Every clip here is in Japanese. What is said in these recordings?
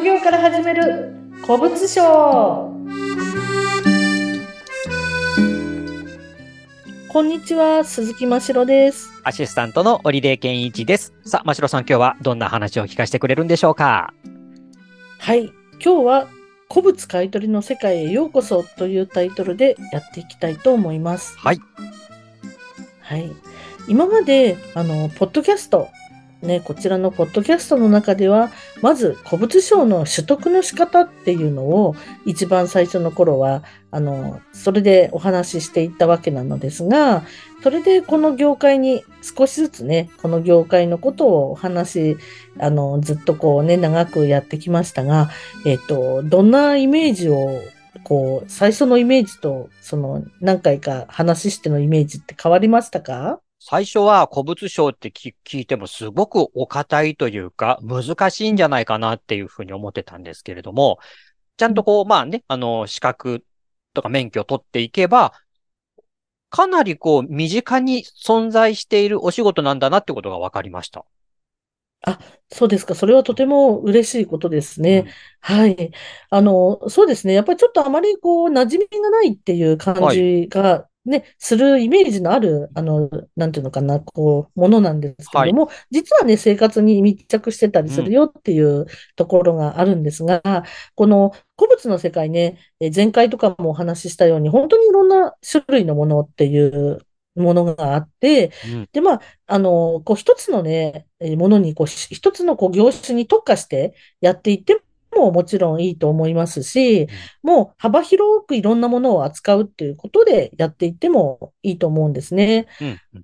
副業から始める古物商。こんにちは鈴木真城です。アシスタントの織出健一です。さあ、真城さん、今日はどんな話を聞かせてくれるんでしょうか？はい。今日は古物買取の世界へようこそというタイトルでやっていきたいと思います。はい。はい。今まであのポッドキャストね、こちらのポッドキャストの中では、まず古物商の取得の仕方っていうのを一番最初の頃は、あの、それでお話ししていったわけなのですが、それでこの業界に少しずつね、この業界のことをお話し、あの、ずっとこうね、長くやってきましたが、えっと、どんなイメージをこう、最初のイメージと、その、何回か話してのイメージって変わりましたか？最初は古物商って聞聞いてもすごくお堅いというか難しいんじゃないかなっていうふうに思ってたんですけれども、ちゃんとこう、まあね、あの、資格とか免許を取っていけば、かなりこう、身近に存在しているお仕事なんだなってことが分かりました。そうですか。それはとても嬉しいことですね。はい。あの、そうですね。やっぱりちょっとあまりこう、馴染みがないっていう感じがね、するイメージのある、あの、なんていうのかな、こう、ものなんですけれども、実はね、生活に密着してたりするよっていうところがあるんですが、この古物の世界ね、え前回とかもお話ししたように、本当にいろんな種類のものっていうものがあって、うん。で、まあ、あの、こう一つのね、えーものに、こう、し一つのこう業種に特化してやっていってももちろんいいと思いますし、もう幅広くいろんなものを扱うっていうことでやっていってもいいと思うんですね。うんうん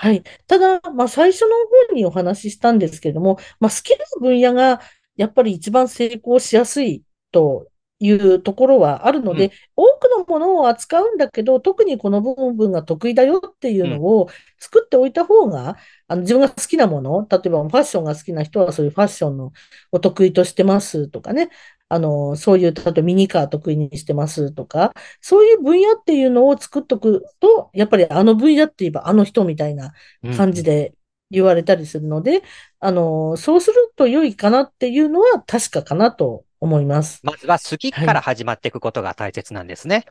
はい。ただ、まあ、最初の方にお話ししたんですけれども、まあ、好きな分野がやっぱり一番成功しやすいというところはあるので、うん。多くのものを扱うんだけど、特にこの部分が得意だよっていうのを作っておいた方が、あの自分が好きなもの、例えばファッションが好きな人はそういうファッションのお得意としてますとかね、あの、そういう、例えばミニカー得意にしてますとか、そういう分野っていうのを作っとくと、やっぱりあの分野って言えばあの人みたいなうん。感じで言われたりするので、あの、そうすると良いかなっていうのは確かかなと思います。まずは好きから始まっていくことが大切なんですね。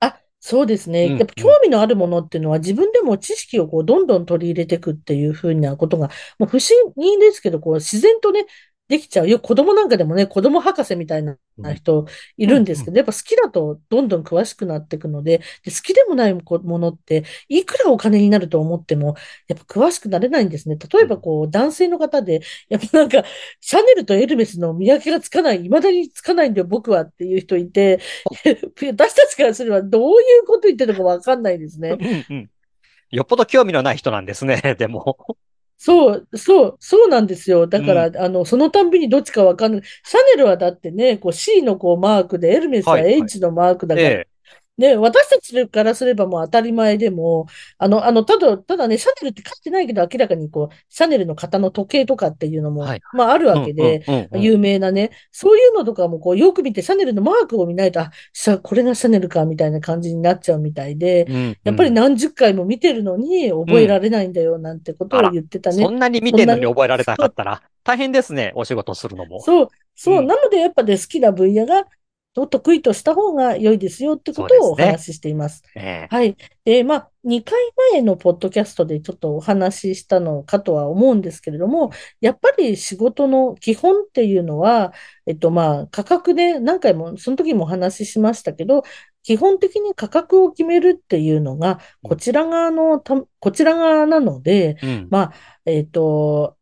あ、そうですね。うんやっぱ興味のあるものっていうのは自分でも知識をこうどんどん取り入れていくっていうふうなことが、もう不思議ですけど、こう自然とね、できちゃう。よく子供なんかでもね、子供博士みたいな人いるんですけど、やっぱ好きだとどんどん詳しくなっていくので、で好きでもないものって、いくらお金になると思っても、やっぱ詳しくなれないんですね。例えばこう、男性の方で、やっぱなんか、シャネルとエルメスの見分けがつかない、未だにつかないんだよ、僕はっていう人いて、私たちからすればどういうこと言ってるのかわかんないですね。うんうんよっぽど興味のない人なんですね、でも。そう、そう、そうなんですよ。だから、あの、そのたんびにどっちかわかんない。シャネルはだってね、こう C のこうマークで、エルメスははいはい H のマークだから、えね、私たちからすればもう当たり前でも、あの、あの、ただ、ただね、シャネルって書いてないけど、明らかにこう、シャネルの型の時計とかっていうのも、はい。まああるえわけで、うんうんうんうん。有名なね、そういうのとかもこう、よく見て、シャネルのマークを見ないと、あ、さ、これがシャネルか、みたいな感じになっちゃうみたいで、うんやっぱりうん何十回も見てるのに覚えられないんだよ、なんてことを言ってたね。そんなに見てるのに覚えられなかったら、大変ですね、お仕事するのも。そう、そう、うん。なのでやっぱね、好きな分野が、を得意とした方が良いですよってことをお話ししています。ええはい。で、まあ、2回前のポッドキャストでちょっとお話ししたのかとは思うんですけれども、やっぱり仕事の基本っていうのは、えっと、まあ、価格で何回も、その時もお話ししましたけど、基本的に価格を決めるっていうのが、こちら側のた、こちら側なので、うんまあ、えっと、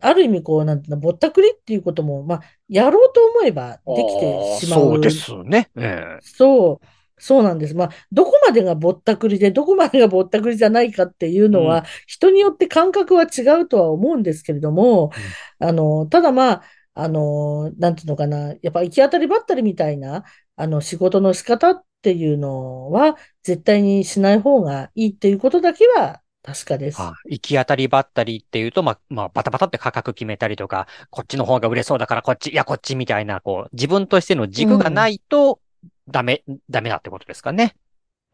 ある意味、こう、なんていうの、ぼったくりっていうことも、まあ、やろうと思えばできてしまう。そうですね。ええそう、そうなんです。まあ、どこまでがぼったくりで、どこまでがぼったくりじゃないかっていうのは、うん人によって感覚は違うとは思うんですけれども、あの、ただまあ、あの、なんていうのかな、やっぱ行き当たりばったりみたいな、あの、仕事の仕方っていうのは、絶対にしない方がいいっていうことだけは確かです。あ行き当たりばったりっていうと、まあ、まあ、バタバタって価格決めたりとか、こっちの方が売れそうだからこっち、いや、こっちみたいな、こう、自分としての軸がないと、ダメ、ダメだってことですかね。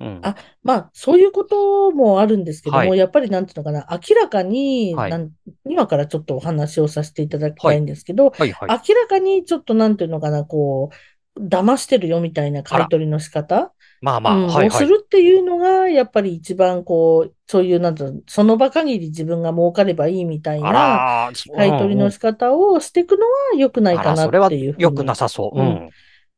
うん。あ、まあ、そういうこともあるんですけども、はい。やっぱりなんていうのかな、明らかに、はい。今からちょっとお話をさせていただきはい。たいんですけど、はい。はい。明らかにちょっとなんていうのかな、こう、騙してるよみたいな。買い取りの仕方、まあまあ。うん、はい。をすはい。るっていうのが、やっぱり一番こう、そういう、なんていうの、その場限り自分が儲かればいいみたいあな買い取り。の仕方をしていくのは良くないかなっそれはていうふう良くなに、さそう。ううん。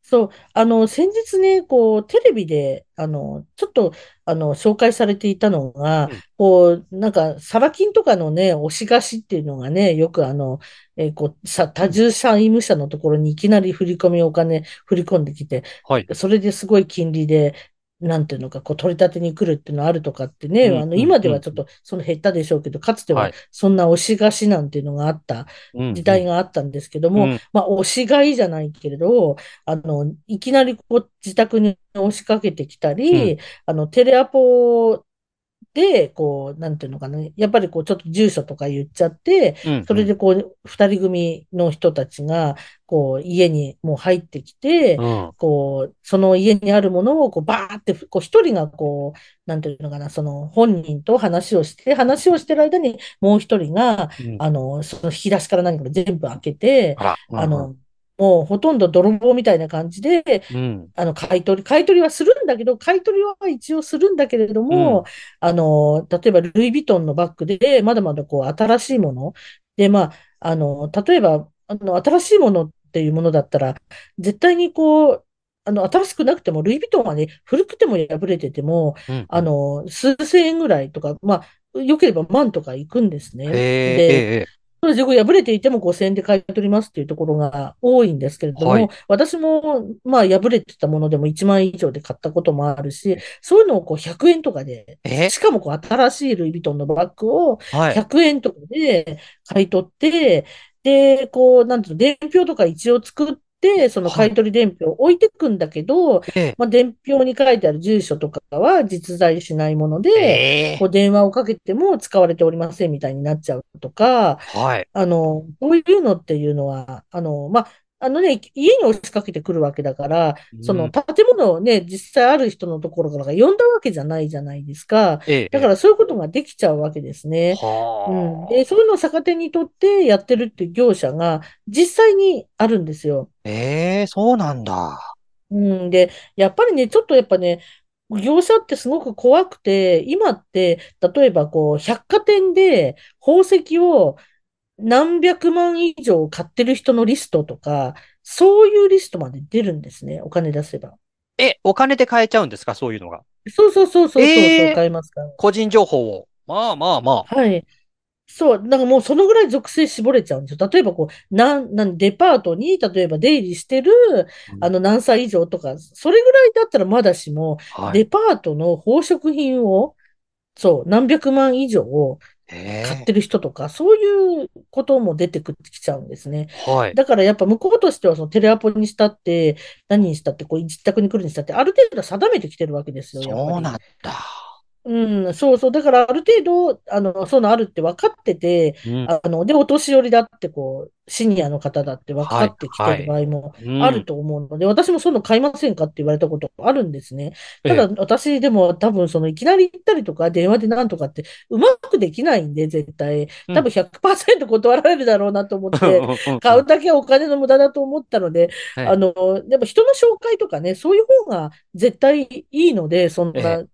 ん。そう、あの、先日ね、こう、テレビで、あの、ちょっと、あの、紹介されていたのが、うん。こう、なんか、サラ金とかのね、押し貸しっていうのがね、よくあの、えーこう、さ、うん。多重債務者のところにいきなり振り込みお金振り込んできて、はい。それですごい金利で、なんていうのか、こう、取り立てに来るっていうのあるとかってね、うん。あの、うん。今でうん。はちょっと、その減ったでしょうけど、かつてははい。そんな押し貸しなんていうのがあったうん。時うん。代があったんですけども、うん。まあ、押し買いじゃないけれど、あの、いきなりこう、自宅に押しかけてきたうん。り、あの、テレアポで、こう、なんていうのかな、やっぱりこう、ちょっと住所とか言っちゃって、うん。そうれでん。こう、二人組の人たちが、こう、家にもう入ってきて、うん。こう、その家にあるものを、こう、バーって、こう、一人がこう、なんていうのかな、その、本人と話をして、話をしてる間に、もう一人が、うん。あの、その引き出しから何から全部開けて。あの、もうほとんど泥棒みたいな感じで、うん。あの、買い取り、買い取りはするんだけど、買い取りは一応するんだけれどうも、ん。あの、例えばルイ・ヴィトンのバッグで、まだまだこう、新しいもの。で、まあ、あの、例えば、あの、新しいものっていうものだったら、絶対にこう、あの、新しくなくても、ルイ・ヴィトンはね、古くても破れてても、うん。あの、数千円ぐらいとか、まあ、良ければ万とか行くんですね。で。そうですね、破れていても5000円で買い取りますっていうところが多いんですけれどはい。も、私も、まあ、破れてたものでも1万円以上で買ったこともあるし、そういうのをこう100円とかで、しかもこう新しいルイ・ヴィトンのバッグを。100円とかで買い取って、で、こう、なんていうの、伝票とか一応作って、そのはい。買い取り伝票を置いてくんだけど、ええ、まあ、伝票に書いてある住所とかは実在しないもので、ええ、こう電話をかけても使われておりませんみたいになっちゃうとか、はい。あの、こういうのっていうのは、あの、まあ、あのね、家に押しかけてくるわけだから、うん。その建物をね、実際ある人のところから呼んだわけじゃないじゃないですか。ええ、ええ。だからそういうことができちゃうわけですね。うん。で、はそういうのを逆手にとってやってるっていう業者が実際にあるんですよ。あ。ええ、そうなんだ。うん。で、やっぱりね、ちょっとやっぱね、業者ってすごく怖くて、今って、例えばこう、百貨店で宝石を何百万以上買ってる人のリストとか、そういうリストまで出るんですね。お金出せば。え、お金で買えちゃうんですかそういうのが？そうそうそうそうそう、ええ、買えますから。個人情報を。まあまあまあ。はい。そう、なんかもうそのぐらい属性絞れちゃうんですよ。例えばこう、なん、なん、デパートに、例えば出入りしてる、うんあの何歳以上とか、それぐらいだったらまだしも、はい。デパートの宝飾品を、そう、何百万以上を買っえてる人とか、そういうことも出てくってきちゃうんですね。え、はい。だからやっぱ向こうとしては、そのテレアポにしたって、何にしたって、こう、自宅に来るにしたって、ある程度定めてきてるわけですよ。そうなんだ。うん、そうそう。だから、ある程度、あの、そういうのあるって分かってて、うん。あの、で、お年寄りだって、こう、シニアの方だって分かはい、ってきてるはい。場合もうん。あると思うので、私もそういうの買いませんかって言われたことあるんですね。ええ、ただ、私でも多分、その、いきなり行ったりとか、電話でなんとかって、うまくできないんで、絶対。うん。多分100%断られるだろうなと思っうん、て、買ううん。だけはお金の無駄だと思ったので、ええ、あの、でも人の紹介とかね、そういう方が絶対いいので、そんええ、な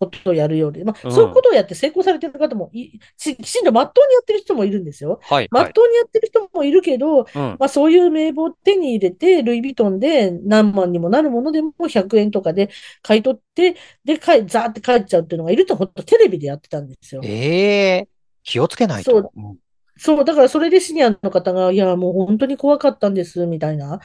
ことをやるより。まあ、うん。そういうことをやって成功されてる方もい、しきちんと真っ当にやってる人もいるんですよ。はい、はい。真っ当にやってる人もいるけど、うん。まあそういう名簿を手に入れて、ルイ・ヴィトンで何万にもなるものでも100円とかで買い取って、で、かい、ザーって帰っちゃうっていうのがいると、ほんとテレビでやってたんですよ。ええ、気をつけないと。うん。そう、だからそれでシニアの方が、いや、もう本当に怖かったんです、みたいな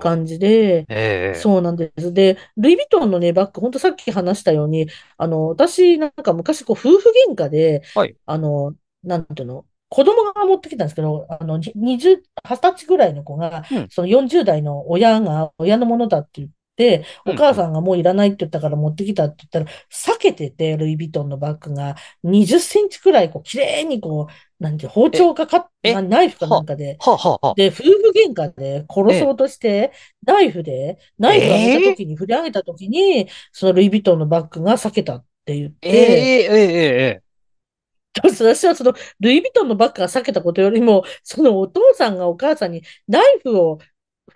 感じで、ええ、そうなんです。で、ルイ・ヴィトンのね、バッグ、本当さっき話したように、あの、私、なんか昔、こう、夫婦喧嘩で、はい。あの、なんていうの、子供が持ってきたんですけど、あの、に20、20歳ぐらいの子が、うん。その40代の親が、親のものだって言っで、うんお母さんがもういらないって言ったから持ってきたって言ったら、避けてて、ルイ・ヴィトンのバッグが20センチくらい、こう、綺麗にこう、なんて、包丁かかっ、ええなナイフかなんかで、で、夫婦喧嘩で殺そうとして、ナイフで、ナイフを上げた時に、振り上げた時に、そのルイ・ヴィトンのバッグが避けたって言っえええて、えええ私 はそのルイ・ヴィトンのバッグが避けたことよりも、そのお父さんがお母さんにナイフを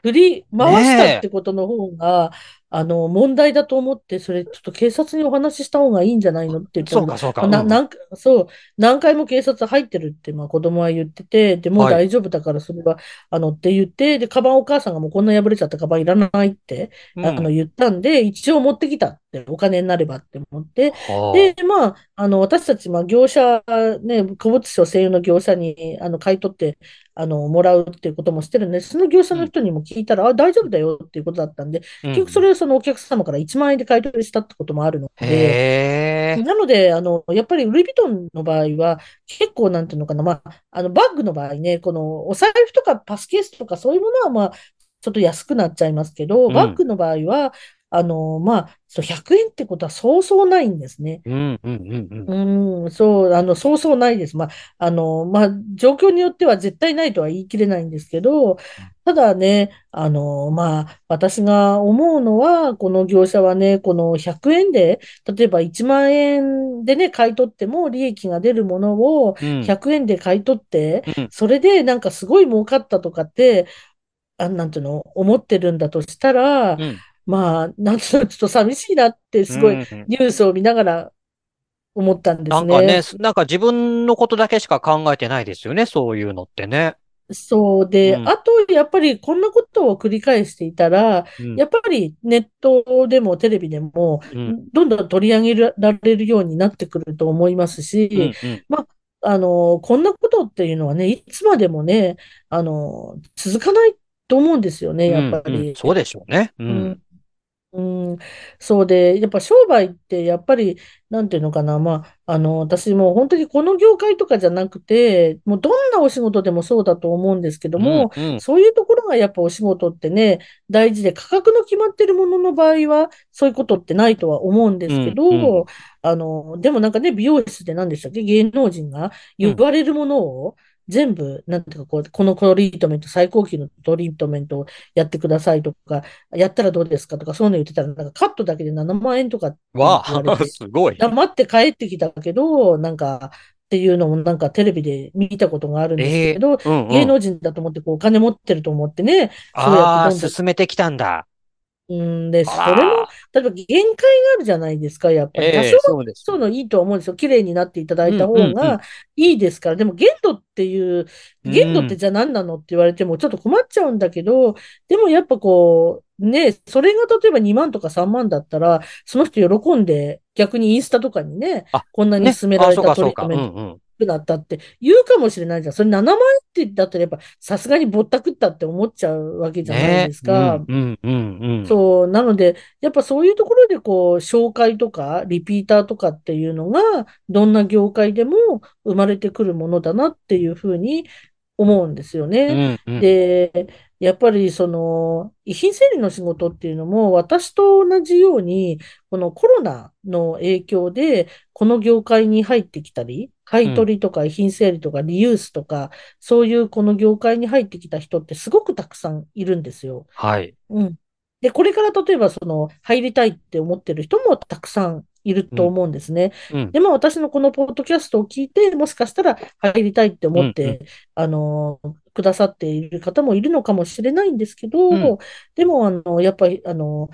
振り回したってことの方が、あの、問題だと思って、それちょっと警察にお話しした方がいいんじゃないのって言ったそうか、そうか。な、うん。なんか、そう、何回も警察入ってるって、まあ子供は言ってて、で、も大丈夫だからそれは、あの、って言って、で、カバンお母さんがもうこんな破れちゃったカバンいらないって、うん。あの、言ったんで、一応持ってきたって、お金になればって思って、はで、まあ、あの、私たち、まあ、業者、ね、古物商専用の業者に、あの、買い取って、あの、もらうっていうこともしてるんで、その業者の人にも聞いたら、あ、大丈夫だよっていうことだったんで、あ、結局それをそのお客様から1万円で買い取りしたってこともあるのうんで。なので、あの、やっぱりルイ・ヴィトンの場合は、結構なんていうのかな、まあ、あの、バッグの場合ね、このお財布とかパスケースとかそういうものは、まあ、ちょっと安くなっちゃいますけど、うん。バッグの場合は、あの、まあ、そう100円ってことはそうそうないんですね。うん、うん、うん、うん。うん、そう、あの、そうそうないです。まあ、あの、まあ、状況によっては絶対ないとは言い切れないんですけど、ただね、あの、まあ、私が思うのは、この業者はね、この100円で、例えば1万円でね、買い取っても利益が出るものをうん100円で買い取ってうん、それでなんかすごい儲かったとかって、あ、なんていうの、思ってるんだとしたら、うんまあ、なんていうの、ちょっと寂しいなって、すごいうんニュースを見ながら思ったんですなんかねね。、なんか自分のことだけしか考えてないですよね、そういうのってね。そうで、うんあと、やっぱりこんなことを繰り返していたら、うんやっぱりネットでもテレビでも、うんどんどん取り上げられるようになってくると思いますし、うんうんあの、こんなことっていうのはね、いつまでもね、あの、続かないと思うんですよね、やっぱうんうんり。そうでしょうね。う。うんん。うん、そうで、やっぱ商売ってやっぱり、なんていうのかな、まあ、あの、私も本当にこの業界とかじゃなくて、もうどんなお仕事でもそうだと思うんですけども、うんうん。そういうところがやっぱお仕事ってね、大事で、価格の決まってるものの場合は、そういうことってないとは思うんですけど、うんうん。あの、でもなんかね、美容室で何でしたっけ、芸能人が言われるものを、全部、なんていうかこう、このトリートメント、最高級のトリートメントをやってくださいとか、やったらどうですかとか、そういうの言ってたら、なんかカットだけで7万円とかわあ、すごい。黙って帰ってきたけど、なんか、っていうのもなんかテレビで見たことがあるんですええけど、うんうん芸能人だと思ってこうお金持ってると思ってね、そうああ、やってどんどん進めてきたんだ。うんで、それも、例えば限界があるじゃないですか、やっぱり。ええ多少はそうのいいと思うんですよ。綺麗になっていただいた方がいいですから。でも限度っていう、限度ってじゃあ何なのって言われてもちょっと困っちゃうんだけど、でもやっぱこう、ね、それが例えば2万とか3万だったら、その人喜んで逆にインスタとかにねあ、こんなに勧められ。たトリートメント。くなったって言うかもしれないじゃん。それ7万円ってだったらやっぱさすがにぼったくったって思っちゃうわけじゃないねですか。うんうんうんうん。そう、なので、やっぱそういうところでこう、紹介とか、リピーターとかっていうのが、どんな業界でも生まれてくるものだなっていうふうに思うんですよね。うんうん。で、やっぱりその、遺品整理の仕事っていうのも、私と同じように、このコロナの影響で、この業界に入ってきたり、買い取りとか遺品整理とかリユースとか、そういうこの業界に入ってきた人ってすごくたくさんいるんですよ。はい。うん。で、これから例えばその、入りたいって思ってる人もたくさんいると思うんですね。うん。で、まあ私のこのポッドキャストを聞いて、もしかしたら入りたいって思って、うんうあの、くださっている方もいるのかもしれないんですけど、うんでも、あの、やっぱり、あの、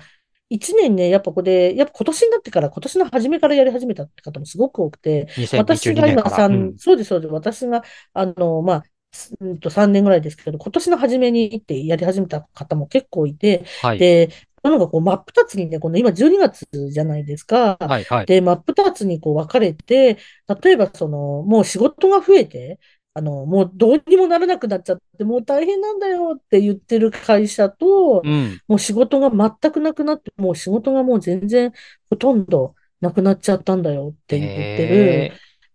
一年ね、やっぱこれ、やっぱ今年になってから、今年の初めからやり始めたって方もすごく多くて、私2022が今。う3ん、そうです、そうです。私が、あの、まあ、すうんと3年ぐらいですけど、今年の初めに行ってやり始めた方も結構いて、はい。で、なのがこう真っ二つにね、この今12月じゃないですか。はいはい。で、真っ二つにこう分かれて、例えばその、もう仕事が増えて、あの、もうどうにもならなくなっちゃって、もう大変なんだよって言ってる会社と、うん。もう仕事が全くなくなって、もう仕事がもう全然ほとんどなくなっちゃったんだよって言ってるえ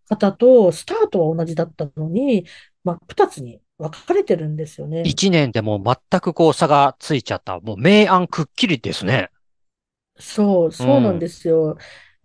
方と、スタートは同じだったのに、真っ二つに分かれてるんですよね。一年でもう全くこう差がついちゃった。もう明暗くっきりですね。そう、そうなんですよ。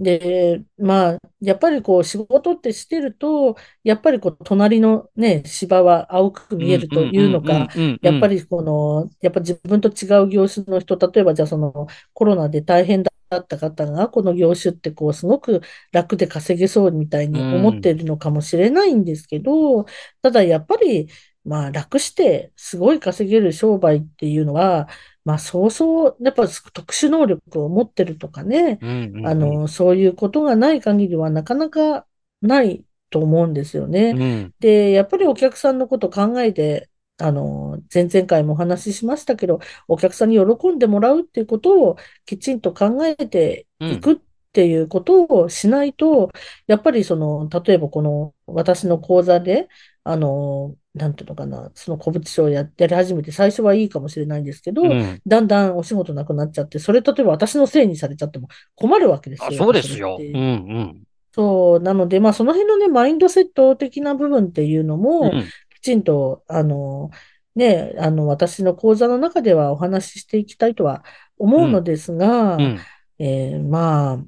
で、まあ、やっぱりこう仕事ってしてると、やっぱりこう隣のね、芝は青く見えるというのか。やっぱりこの、やっぱ自分と違う業種の人、例えばじゃあそのコロナで大変だった方が、この業種ってこうすごく楽で稼げそうみたいに思っているのかもしれないんですけど、ただやっぱり、まあ楽してすごい稼げる商売っていうのは、まあそうそう、やっぱ特殊能力を持ってるとかね、うんうんうん。あの、そういうことがない限りはなかなかないと思うんですよね。うんで、やっぱりお客さんのことを考えて、あの、前々回もお話ししましたけど、お客さんに喜んでもらうっていうことをきちんと考えてうんいくっていうことをしないと、やっぱりその、例えばこの私の講座で、あの、なんていうのかな、その古物商や、やり始めて最初はいいかもしれないんですけど、うん。だんだんお仕事なくなっちゃって、それ例えば私のせいにされちゃっても困るわけですあ、よ。そうですよ。うんてうん。そう、なので、まあ、その辺のね、マインドセット的な部分っていうのうも、んきちんと、あの、ね、あの、私の講座の中ではお話ししていきたいとは思うのですうが、んえーまあ、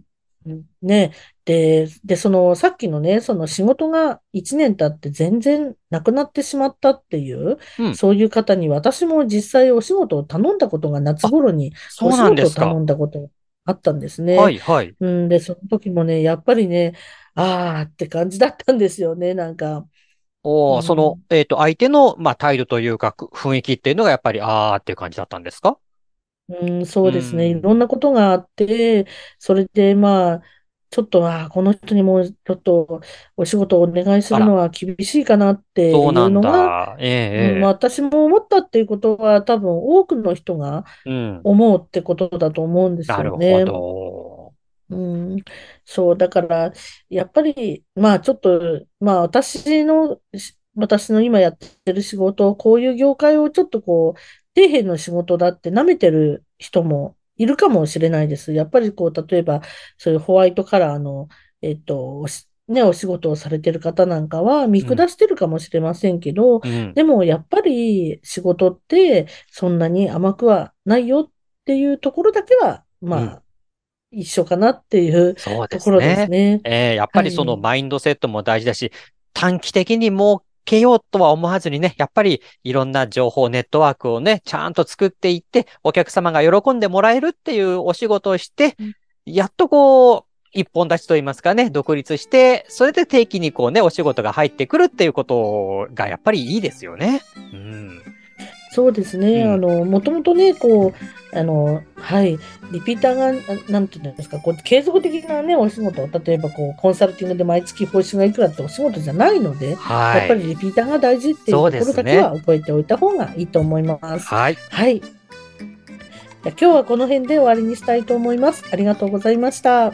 ね、で、で、その、さっきのね、その仕事が1年経って全然なくなってしまったっていう、うん。そういう方に私も実際お仕事を頼んだことが夏あ、頃にお仕事を。頼んだことがあったんですはね。いはい。うんで、その時もね、やっぱりね、あーって感じだったんですよね、なんか。うおーそのん、、えっと、相手の、まあ、態度というか、く雰囲気っていうのがやっぱり、あーっていう感じだったんですか？うん、そううですね、いん。ろんなことがあって、それでまあ、ちょっと、あーこの人にもうちょっとお仕事をお願いするのは厳しいかなっていそうなうんのが、だ。え私も思ったっていうことは多分多くの人が。思うってことだと思うんですなるほよね。ど。うん、そう、だから、やっぱり、まあちょっと、まあ私の、し私の今やってる仕事、こういう業界をちょっとこう、底辺の仕事だって舐めてる人もいるかもしれないです。やっぱりこう、例えば、そういうホワイトカラーの、えっと、ね、お仕事をされてる方なんかは見うん、下してるかもしれませんけど、うん、でもやっぱり仕事ってそんなに甘くはないよっていうところだけは、まうん。あ、一緒かなっていうところですね。ね。ええ、やっぱはりそのい。マインドセットも大事だし、短期的に儲けようとは思わずにね、やっぱりいろんな情報ネットワークをね、ちゃんと作っていって、お客様が喜んでもらえるっていうお仕事をして、うんやっとこう、一本立ちといいますかね、独立して、それで定期にこうね、お仕事が入ってくるっていうことがやっぱりいいですよね。うん。そうですうね。あん。の、もともとね、こう、あの、はい、リピーターが、あなんていうんですか、こう、継続的なね、お仕事、例えばこう、コンサルティングで毎月報酬がいくらってお仕事じゃないので、やはい。っぱりリピーターが大事っていうところ。だけは覚えておいた方がいいと思います。はい。はい。じゃあ今日はこの辺で終わりにしたいと思います。ありがとうございました。